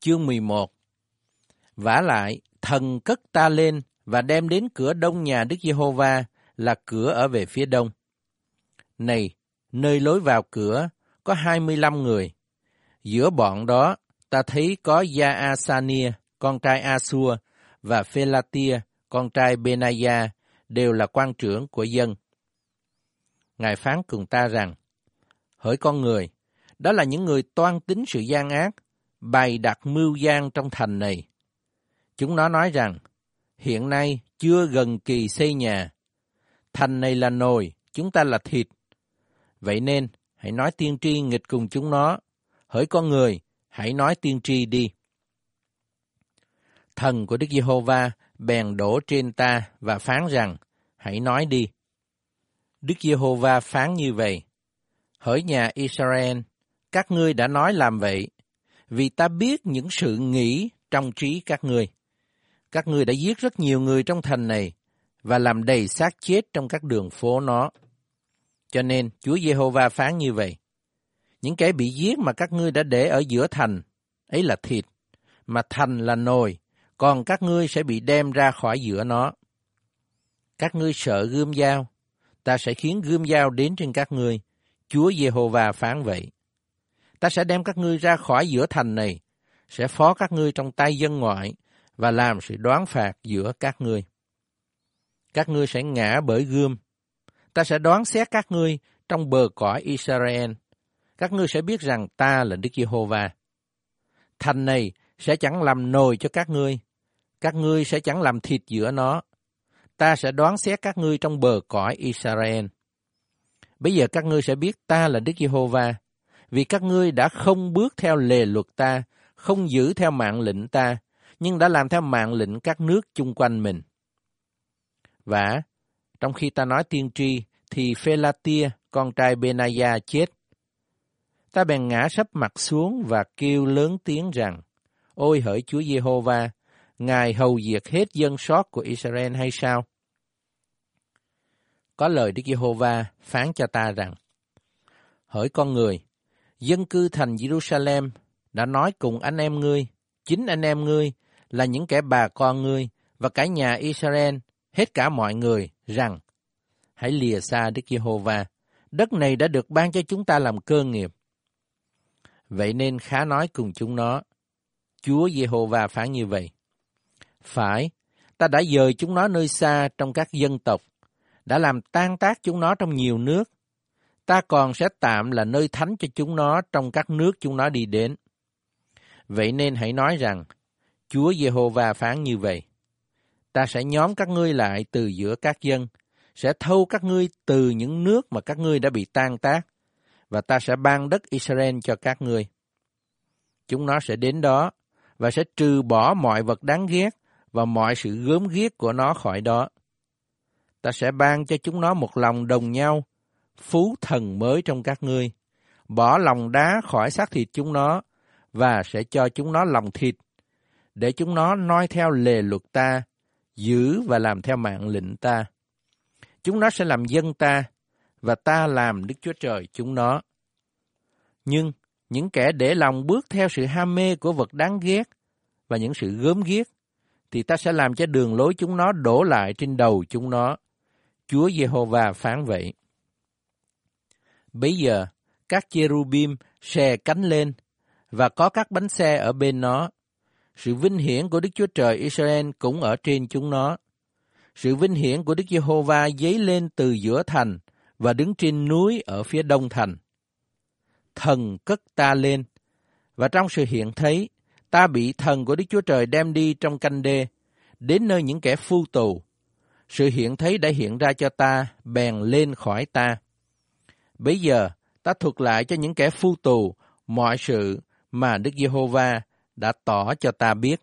Chương 11 vả lại, thần cất ta lên và đem đến cửa đông nhà Đức Giê-hô-va là cửa ở về phía đông. Này, nơi lối vào cửa có hai mươi lăm người. Giữa bọn đó, ta thấy có Gia-asania, con trai A-xua, và Phelatia, con trai Benaya, đều là quan trưởng của dân. Ngài phán cùng ta rằng, hỡi con người, đó là những người toan tính sự gian ác, bày đặt mưu gian trong thành này. Chúng nó nói rằng, hiện nay chưa gần kỳ xây nhà. Thành này là nồi, chúng ta là thịt. Vậy nên, hãy nói tiên tri nghịch cùng chúng nó. Hỡi con người, hãy nói tiên tri đi. Thần của Đức Giê-hô-va bèn đổ trên ta và phán rằng, hãy nói đi. Đức Giê-hô-va phán như vậy. Hỡi nhà Israel, các ngươi đã nói làm vậy, vì ta biết những sự nghĩ trong trí các ngươi. Các ngươi đã giết rất nhiều người trong thành này và làm đầy xác chết trong các đường phố nó. Cho nên Chúa Giê-hô-va phán như vậy. Những kẻ bị giết mà các ngươi đã để ở giữa thành, ấy là thịt, mà thành là nồi, còn các ngươi sẽ bị đem ra khỏi giữa nó. Các ngươi sợ gươm dao, ta sẽ khiến gươm dao đến trên các ngươi. Chúa Giê-hô-va phán vậy. Ta sẽ đem các ngươi ra khỏi giữa thành này, sẽ phó các ngươi trong tay dân ngoại và làm sự đoán phạt giữa các ngươi. Các ngươi sẽ ngã bởi gươm. Ta sẽ đoán xét các ngươi trong bờ cõi Israel. Các ngươi sẽ biết rằng ta là Đức Giê-hô-va. Thành này sẽ chẳng làm nồi cho các ngươi. Các ngươi sẽ chẳng làm thịt giữa nó. Ta sẽ đoán xét các ngươi trong bờ cõi Israel. Bây giờ các ngươi sẽ biết ta là Đức Giê-hô-va, vì các ngươi đã không bước theo lề luật ta, không giữ theo mạng lệnh ta, nhưng đã làm theo mạng lệnh các nước chung quanh mình. Và trong khi ta nói tiên tri, thì Phelatia, con trai Benaya chết. Ta bèn ngã sấp mặt xuống và kêu lớn tiếng rằng, Ôi hỡi Chúa Giê-hô-va, Ngài hầu diệt hết dân sót của Israel hay sao? Có lời Đức Giê-hô-va phán cho ta rằng, Hỡi con người, dân cư thành Jerusalem đã nói cùng anh em ngươi, chính anh em ngươi là những kẻ bà con ngươi và cả nhà Israel, hết cả mọi người, rằng hãy lìa xa Đức Giê-hô-va. Đất này đã được ban cho chúng ta làm cơ nghiệp. Vậy nên khá nói cùng chúng nó, Chúa Giê-hô-va phán như vậy. Phải, ta đã dời chúng nó nơi xa trong các dân tộc, đã làm tan tác chúng nó trong nhiều nước. Ta còn sẽ tạm là nơi thánh cho chúng nó trong các nước chúng nó đi đến. Vậy nên hãy nói rằng, Chúa Giê-hô-va phán như vậy. Ta sẽ nhóm các ngươi lại từ giữa các dân, sẽ thâu các ngươi từ những nước mà các ngươi đã bị tan tác, và ta sẽ ban đất Israel cho các ngươi. Chúng nó sẽ đến đó, và sẽ trừ bỏ mọi vật đáng ghét và mọi sự gớm ghiếc của nó khỏi đó. Ta sẽ ban cho chúng nó một lòng đồng nhau, phú thần mới trong các ngươi, bỏ lòng đá khỏi xác thịt chúng nó, và sẽ cho chúng nó lòng thịt để chúng nó noi theo lề luật ta, giữ và làm theo mạng lệnh ta. Chúng nó sẽ làm dân ta, và ta làm Đức Chúa Trời chúng nó. Nhưng những kẻ để lòng bước theo sự ham mê của vật đáng ghét và những sự gớm ghiếc, thì ta sẽ làm cho đường lối chúng nó đổ lại trên đầu chúng nó. Chúa Giê-hô-va phán vậy. Bây giờ, các cherubim xe cánh lên, và có các bánh xe ở bên nó, sự vinh hiển của Đức Chúa Trời Israel cũng ở trên chúng nó. Sự vinh hiển của Đức Giê-hô-va dấy lên từ giữa thành và đứng trên núi ở phía đông thành. Thần cất ta lên, và trong sự hiện thấy, ta bị thần của Đức Chúa Trời đem đi trong canh đê, đến nơi những kẻ phu tù. Sự hiện thấy đã hiện ra cho ta, bèn lên khỏi ta. Bây giờ, ta thuật lại cho những kẻ phu tù mọi sự mà Đức Giê-hô-va đã tỏ cho ta biết.